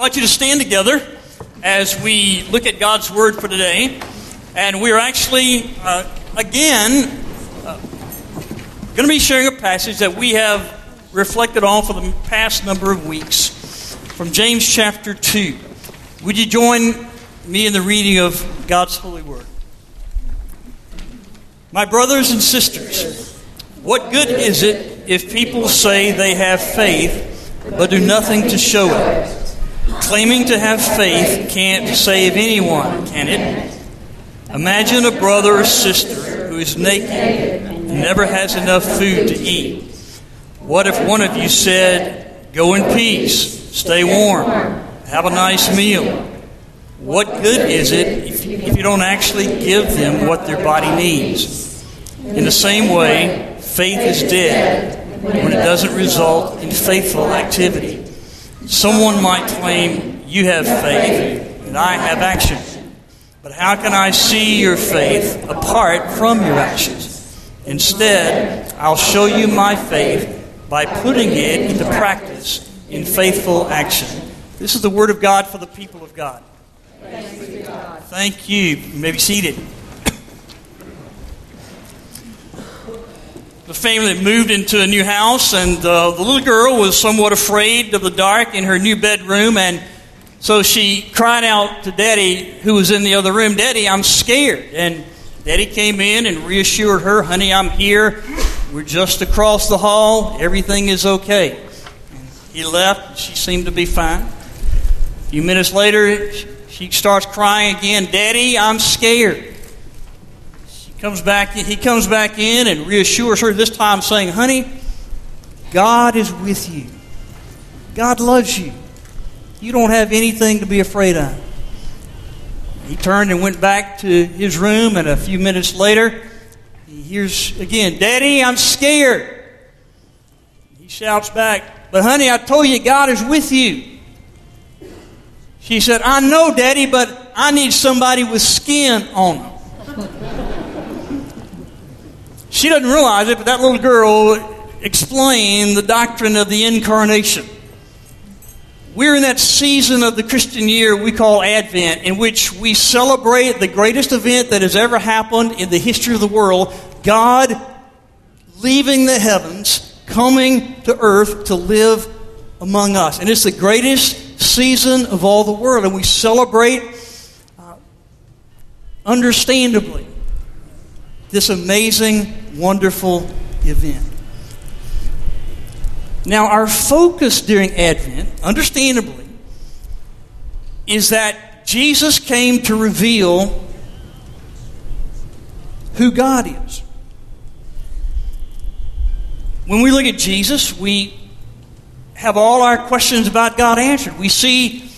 I invite you to stand together as we look at God's Word for today. And we're actually, uh, again, uh, going to be sharing a passage that we have reflected on for the past number of weeks from James chapter 2. Would you join me in the reading of God's holy Word? My brothers and sisters, what good is it if people say they have faith but do nothing to show it? Claiming to have faith can't save anyone, can it? Imagine a brother or sister who is naked and never has enough food to eat. What if one of you said, Go in peace, stay warm, have a nice meal? What good is it if, if you don't actually give them what their body needs? In the same way, faith is dead when it doesn't result in faithful activity. Someone might claim, You have faith, and I have action. But how can I see your faith apart from your actions? Instead, I'll show you my faith by putting it into practice in faithful action. This is the Word of God for the people of God. Thank you. You may be seated. The family moved into a new house, and uh, the little girl was somewhat afraid of the dark in her new bedroom, and so she cried out to Daddy, who was in the other room, Daddy, I'm scared. And Daddy came in and reassured her, Honey, I'm here. We're just across the hall. Everything is okay. And he left. And she seemed to be fine. A few minutes later, she starts crying again, Daddy, I'm scared comes back he comes back in and reassures her this time saying honey god is with you. God loves you. You don't have anything to be afraid of. He turned and went back to his room and a few minutes later he hears again daddy i'm scared. He shouts back but honey i told you god is with you. She said i know daddy but i need somebody with skin on them she doesn't realize it, but that little girl explained the doctrine of the incarnation. We're in that season of the Christian year we call Advent, in which we celebrate the greatest event that has ever happened in the history of the world God leaving the heavens, coming to earth to live among us. And it's the greatest season of all the world, and we celebrate uh, understandably this amazing, wonderful event. Now, our focus during Advent, understandably, is that Jesus came to reveal who God is. When we look at Jesus, we have all our questions about God answered. We see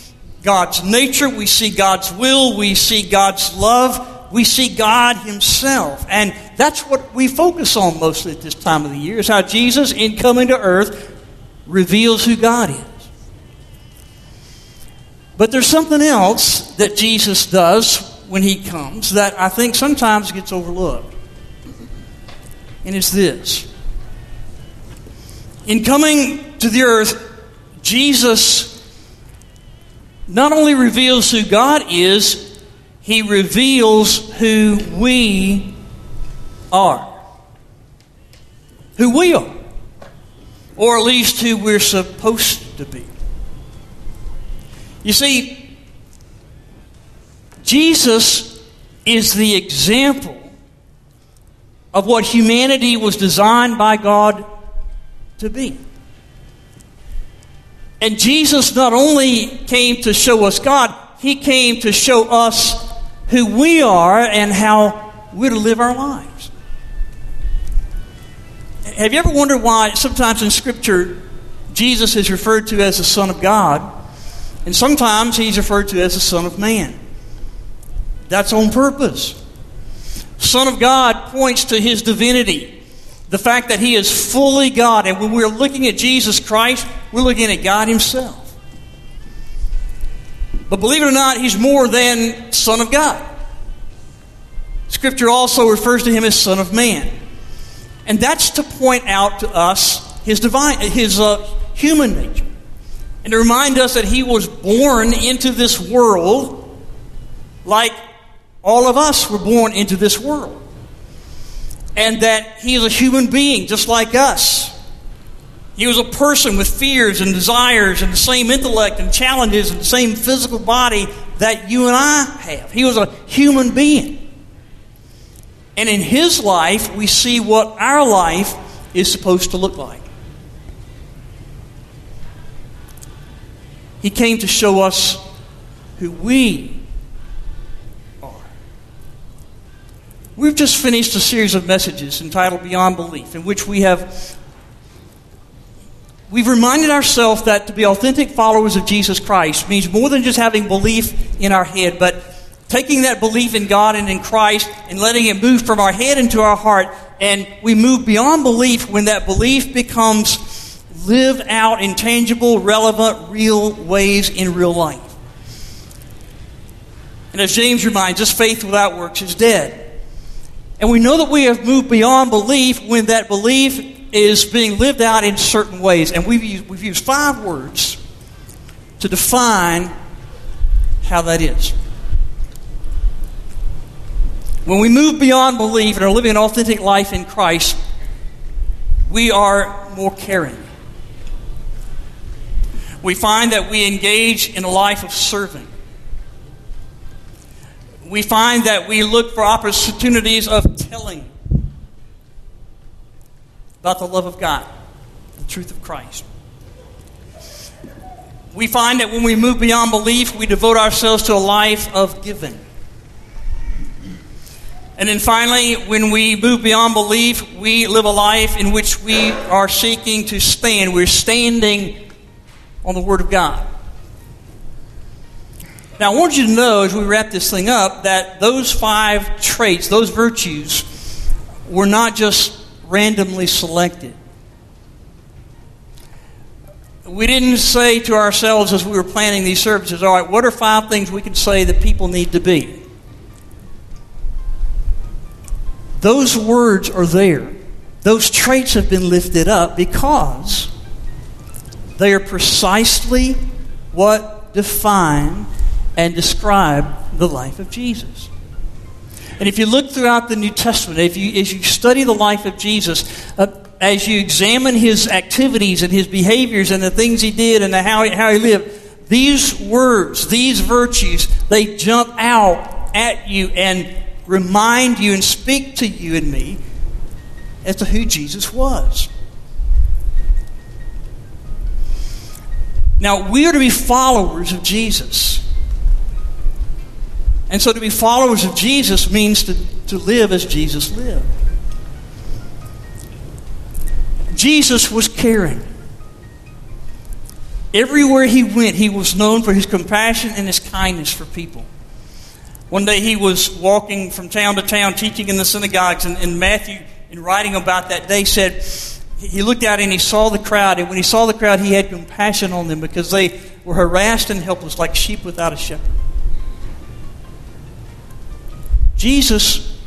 God's nature, we see God's will, we see God's love, we see God Himself. And that's what we focus on mostly at this time of the year, is how Jesus, in coming to earth, reveals who God is. But there's something else that Jesus does when He comes that I think sometimes gets overlooked. And it's this. In coming to the earth, Jesus not only reveals who God is, he reveals who we are. Who we are. Or at least who we're supposed to be. You see, Jesus is the example of what humanity was designed by God to be. And Jesus not only came to show us God, he came to show us who we are and how we're to live our lives. Have you ever wondered why sometimes in Scripture Jesus is referred to as the Son of God, and sometimes he's referred to as the Son of Man? That's on purpose. Son of God points to his divinity, the fact that he is fully God. And when we're looking at Jesus Christ, we're looking at God himself. But believe it or not, he's more than Son of God. Scripture also refers to him as Son of Man. And that's to point out to us his divine, his uh, human nature. and to remind us that he was born into this world like all of us were born into this world. And that he is a human being just like us. He was a person with fears and desires and the same intellect and challenges and the same physical body that you and I have. He was a human being. And in his life, we see what our life is supposed to look like. He came to show us who we are. We've just finished a series of messages entitled Beyond Belief, in which we have we've reminded ourselves that to be authentic followers of Jesus Christ means more than just having belief in our head, but taking that belief in God and in Christ and letting it move from our head into our heart. And we move beyond belief when that belief becomes lived out in tangible, relevant, real ways in real life. And as James reminds us, faith without works is dead. And we know that we have moved beyond belief when that belief is being lived out in certain ways. And we've used, we've used five words to define how that is. When we move beyond belief and are living an authentic life in Christ, we are more caring we find that we engage in a life of serving. We find that we look for opportunities of telling about the love of God, the truth of Christ. We find that when we move beyond belief, we devote ourselves to a life of giving. And then finally, when we move beyond belief, we live a life in which we are seeking to stand. We're standing on the Word of God. Now, I want you to know as we wrap this thing up that those five traits, those virtues, were not just randomly selected. We didn't say to ourselves as we were planning these services, all right, what are five things we can say that people need to be? Those words are there. Those traits have been lifted up because they are precisely what define and describe the life of Jesus. And if you look throughout the New Testament, if you, as you study the life of Jesus, uh, as you examine his activities and his behaviors and the things he did and the, how, he, how he lived, these words, these virtues, they jump out at you and remind you and speak to you and me as to who Jesus was. Now, we are to be followers of Jesus. And so to be followers of Jesus means to, to live as Jesus lived. Jesus was caring. Everywhere he went, he was known for his compassion and his kindness for people. One day he was walking from town to town teaching in the synagogues, and, and Matthew, in writing about that day, said, he looked out and he saw the crowd, and when he saw the crowd, he had compassion on them because they were harassed and helpless like sheep without a shepherd. Jesus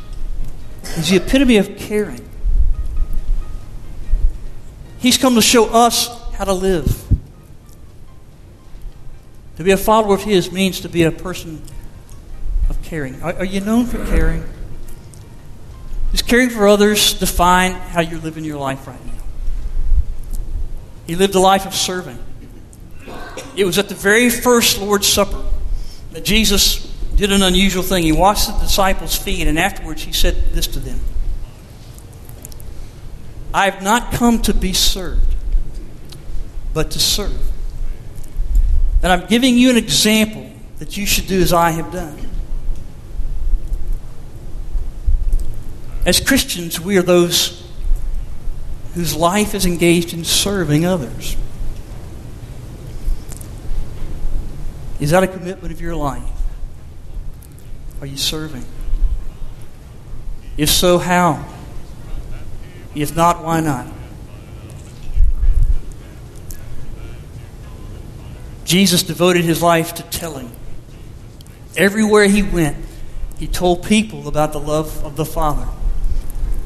is the epitome of caring. He's come to show us how to live. To be a follower of His means to be a person of caring. Are, are you known for caring? Does caring for others define how you're living your life right now? He lived a life of serving. It was at the very first Lord's Supper that Jesus did an unusual thing. He washed the disciples' feet, and afterwards he said this to them I have not come to be served, but to serve. And I'm giving you an example that you should do as I have done. As Christians, we are those whose life is engaged in serving others. Is that a commitment of your life? Are you serving? If so, how? If not, why not? Jesus devoted his life to telling. Everywhere he went, he told people about the love of the Father.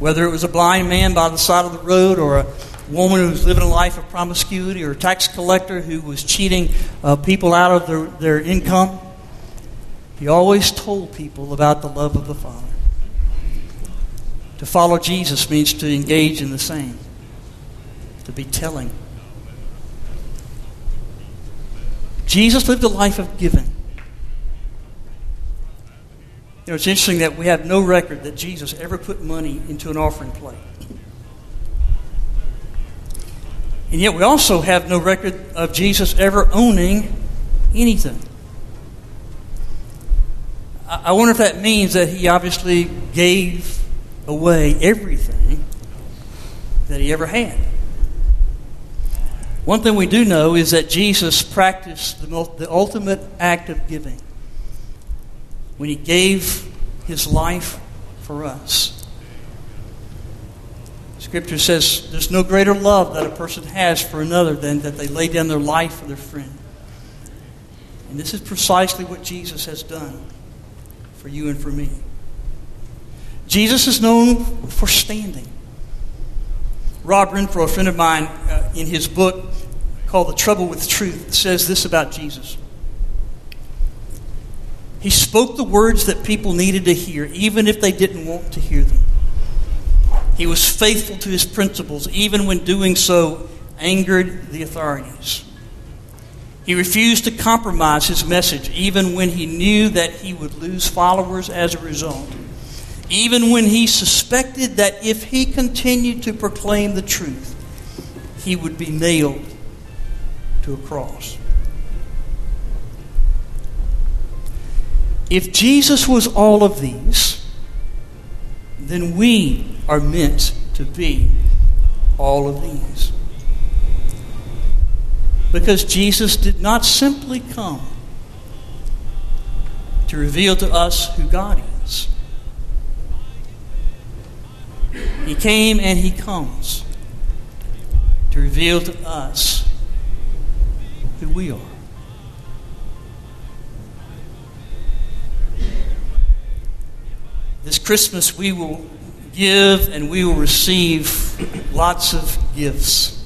Whether it was a blind man by the side of the road or a woman who was living a life of promiscuity or a tax collector who was cheating uh, people out of their, their income. He always told people about the love of the Father. To follow Jesus means to engage in the same, to be telling. Jesus lived a life of giving. You know, it's interesting that we have no record that Jesus ever put money into an offering plate. And yet we also have no record of Jesus ever owning anything. I wonder if that means that he obviously gave away everything that he ever had. One thing we do know is that Jesus practiced the, the ultimate act of giving when he gave his life for us. Scripture says there's no greater love that a person has for another than that they lay down their life for their friend. And this is precisely what Jesus has done for you and for me. Jesus is known for standing. Rob Renfroe, a friend of mine, uh, in his book called The Trouble with Truth, says this about Jesus. He spoke the words that people needed to hear, even if they didn't want to hear them. He was faithful to his principles, even when doing so angered the authorities. He refused to compromise his message, even when he knew that he would lose followers as a result even when he suspected that if he continued to proclaim the truth, he would be nailed to a cross. If Jesus was all of these, then we are meant to be all of these. Because Jesus did not simply come to reveal to us who God is he came and He comes to reveal to us who we are. This Christmas, we will give and we will receive lots of gifts.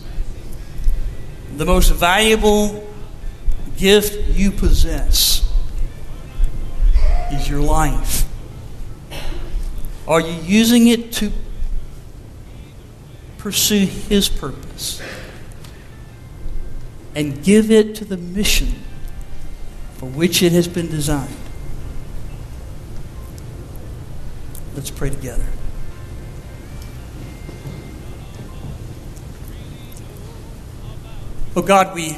The most valuable gift you possess is your life. Are you using it to pursue His purpose and give it to the mission for which it has been designed. Let's pray together. Oh God, we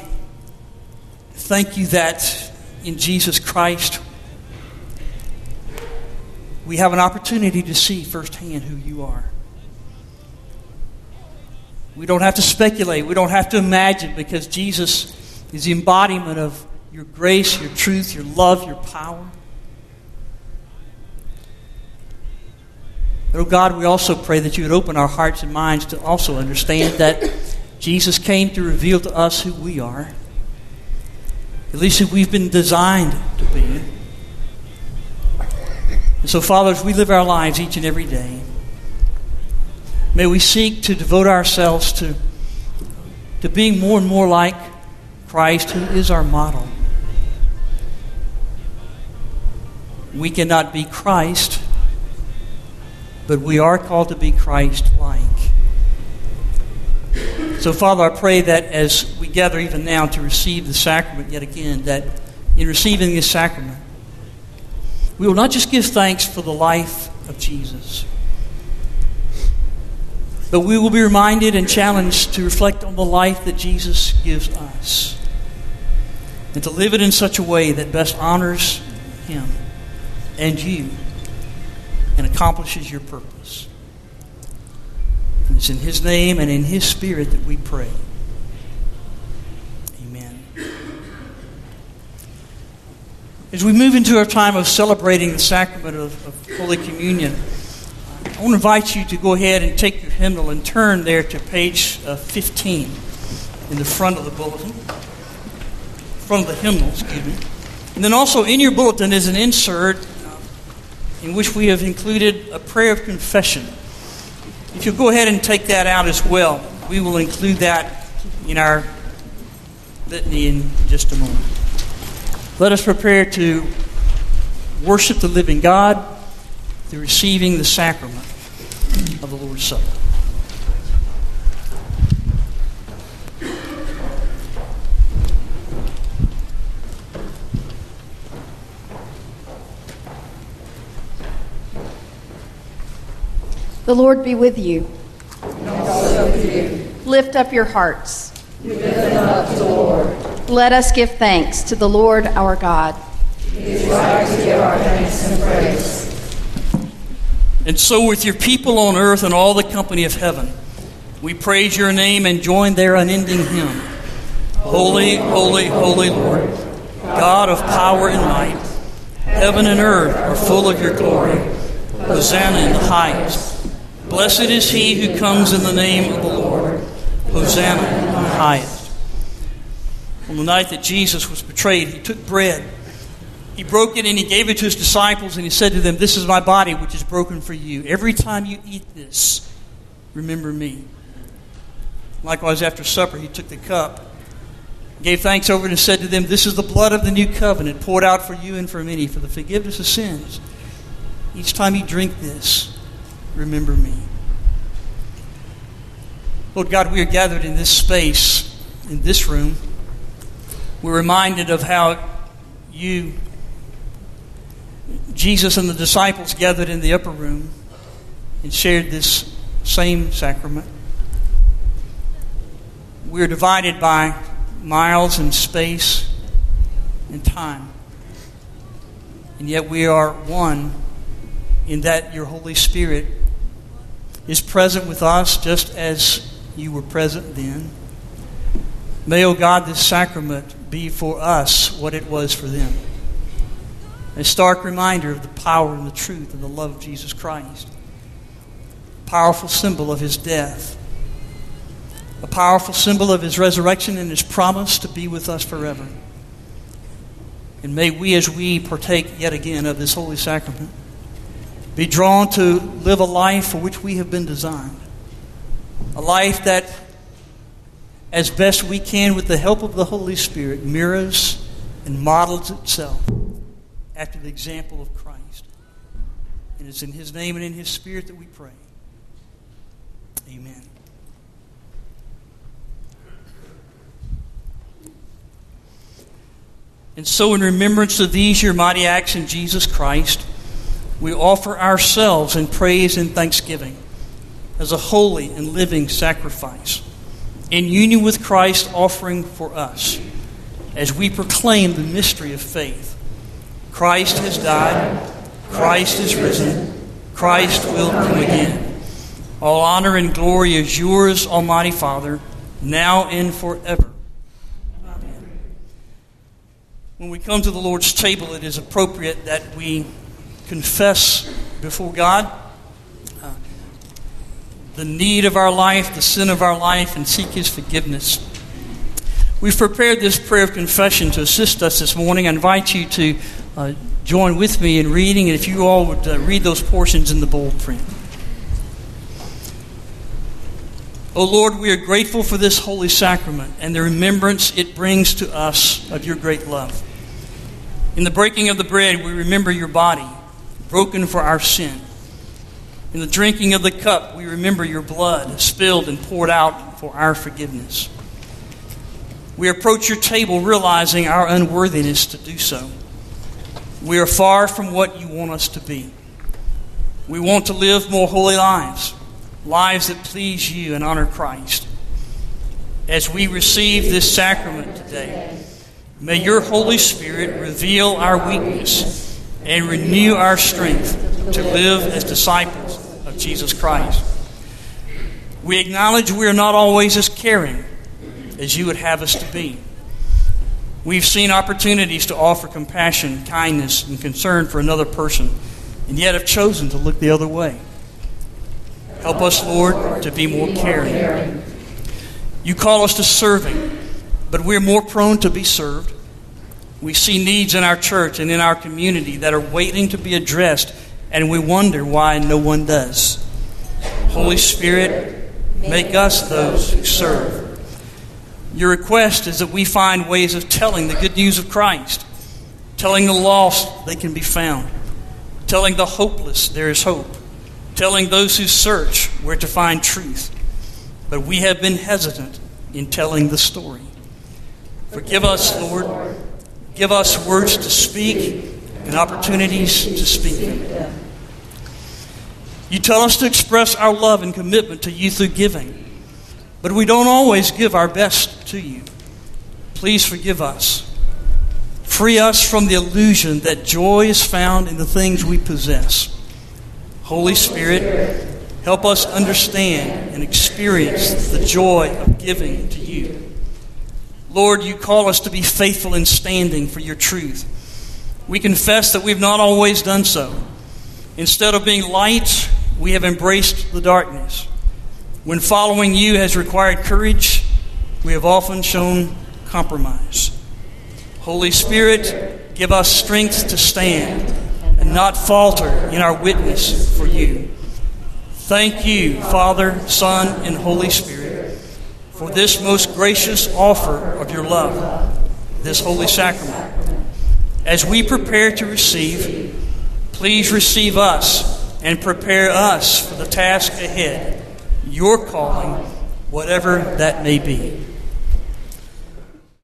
thank you that in Jesus Christ we have an opportunity to see firsthand who you are. We don't have to speculate. We don't have to imagine because Jesus is the embodiment of your grace, your truth, your love, your power. Oh God, we also pray that you would open our hearts and minds to also understand that Jesus came to reveal to us who we are, at least who we've been designed to be. And so, Father, as we live our lives each and every day, May we seek to devote ourselves to, to being more and more like Christ, who is our model. We cannot be Christ, but we are called to be Christ like. So, Father, I pray that as we gather even now to receive the sacrament yet again, that in receiving this sacrament, we will not just give thanks for the life of Jesus but we will be reminded and challenged to reflect on the life that Jesus gives us and to live it in such a way that best honors Him and you and accomplishes your purpose. It's in His name and in His Spirit that we pray. Amen. As we move into our time of celebrating the sacrament of, of Holy Communion, I want to invite you to go ahead and take your hymnal and turn there to page uh, 15 in the front of the bulletin. Front of the hymnal, excuse me. And then also in your bulletin is an insert uh, in which we have included a prayer of confession. If you'll go ahead and take that out as well. we will include that in our litany in just a moment. Let us prepare to worship the living God through receiving the sacrament of the Lord's Supper. The Lord be with you. Lift up your hearts. Up Let us give thanks to the Lord our God. And. And so, with your people on earth and all the company of heaven, we praise your name and join their unending hymn. Holy, holy, holy Lord, God of power and might, heaven and earth are full of your glory. Hosanna in the highest. Blessed is he who comes in the name of the Lord. Hosanna in the highest. On the night that Jesus was betrayed, he took bread. He broke it and he gave it to his disciples and he said to them, This is my body which is broken for you. Every time you eat this, remember me. Likewise, after supper, he took the cup, gave thanks over it, and said to them, This is the blood of the new covenant poured out for you and for many for the forgiveness of sins. Each time you drink this, remember me. Lord God, we are gathered in this space, in this room. We're reminded of how you, Jesus and the disciples, gathered in the upper room and shared this same sacrament. We're divided by miles and space and time. And yet we are one in that your Holy Spirit is present with us just as you were present then. May, O oh God, this sacrament be for us what it was for them. A stark reminder of the power and the truth and the love of Jesus Christ. A powerful symbol of his death. A powerful symbol of his resurrection and his promise to be with us forever. And may we, as we partake yet again of this holy sacrament, be drawn to live a life for which we have been designed. A life that, as best we can with the help of the Holy Spirit, mirrors and models itself after the example of Christ. And it's in His name and in His Spirit that we pray. Amen. And so, in remembrance of these your mighty acts in Jesus Christ, we offer ourselves in praise and thanksgiving as a holy and living sacrifice, in union with Christ offering for us, as we proclaim the mystery of faith. Christ has died, Christ is risen, Christ will come again. All honor and glory is yours, Almighty Father, now and forever. Amen. When we come to the Lord's table, it is appropriate that we confess before God uh, the need of our life, the sin of our life, and seek His forgiveness. We've prepared this prayer of confession to assist us this morning. I invite you to uh, join with me in reading, and if you all would uh, read those portions in the bold print. O oh Lord, we are grateful for this holy sacrament and the remembrance it brings to us of your great love. In the breaking of the bread, we remember your body broken for our sin. In the drinking of the cup, we remember your blood spilled and poured out for our forgiveness. We approach your table realizing our unworthiness to do so. We are far from what you want us to be. We want to live more holy lives, lives that please you and honor Christ. As we receive this sacrament today, may your Holy Spirit reveal our weakness and renew our strength to live as disciples of Jesus Christ. We acknowledge we are not always as caring as you would have us to be. We've seen opportunities to offer compassion, kindness, and concern for another person, and yet have chosen to look the other way. Help us, Lord, to be more caring. You call us to serving, but we're more prone to be served. We see needs in our church and in our community that are waiting to be addressed, and we wonder why no one does. Holy Spirit, Make us those who serve. Your request is that we find ways of telling the good news of Christ, telling the lost they can be found, telling the hopeless there is hope, telling those who search where to find truth. But we have been hesitant in telling the story. Forgive us, Lord. Give us words to speak and opportunities to speak. You tell us to express our love and commitment to you through giving. But we don't always give our best to you. Please forgive us. Free us from the illusion that joy is found in the things we possess. Holy Spirit, help us understand and experience the joy of giving to you. Lord, you call us to be faithful in standing for your truth. We confess that we've not always done so. Instead of being light, we have embraced the darkness. When following you has required courage, we have often shown compromise. Holy Spirit, give us strength to stand and not falter in our witness for you. Thank you, Father, Son, and Holy Spirit, for this most gracious offer of your love, this holy sacrament. As we prepare to receive, please receive us and prepare us for the task ahead your calling, whatever that may be.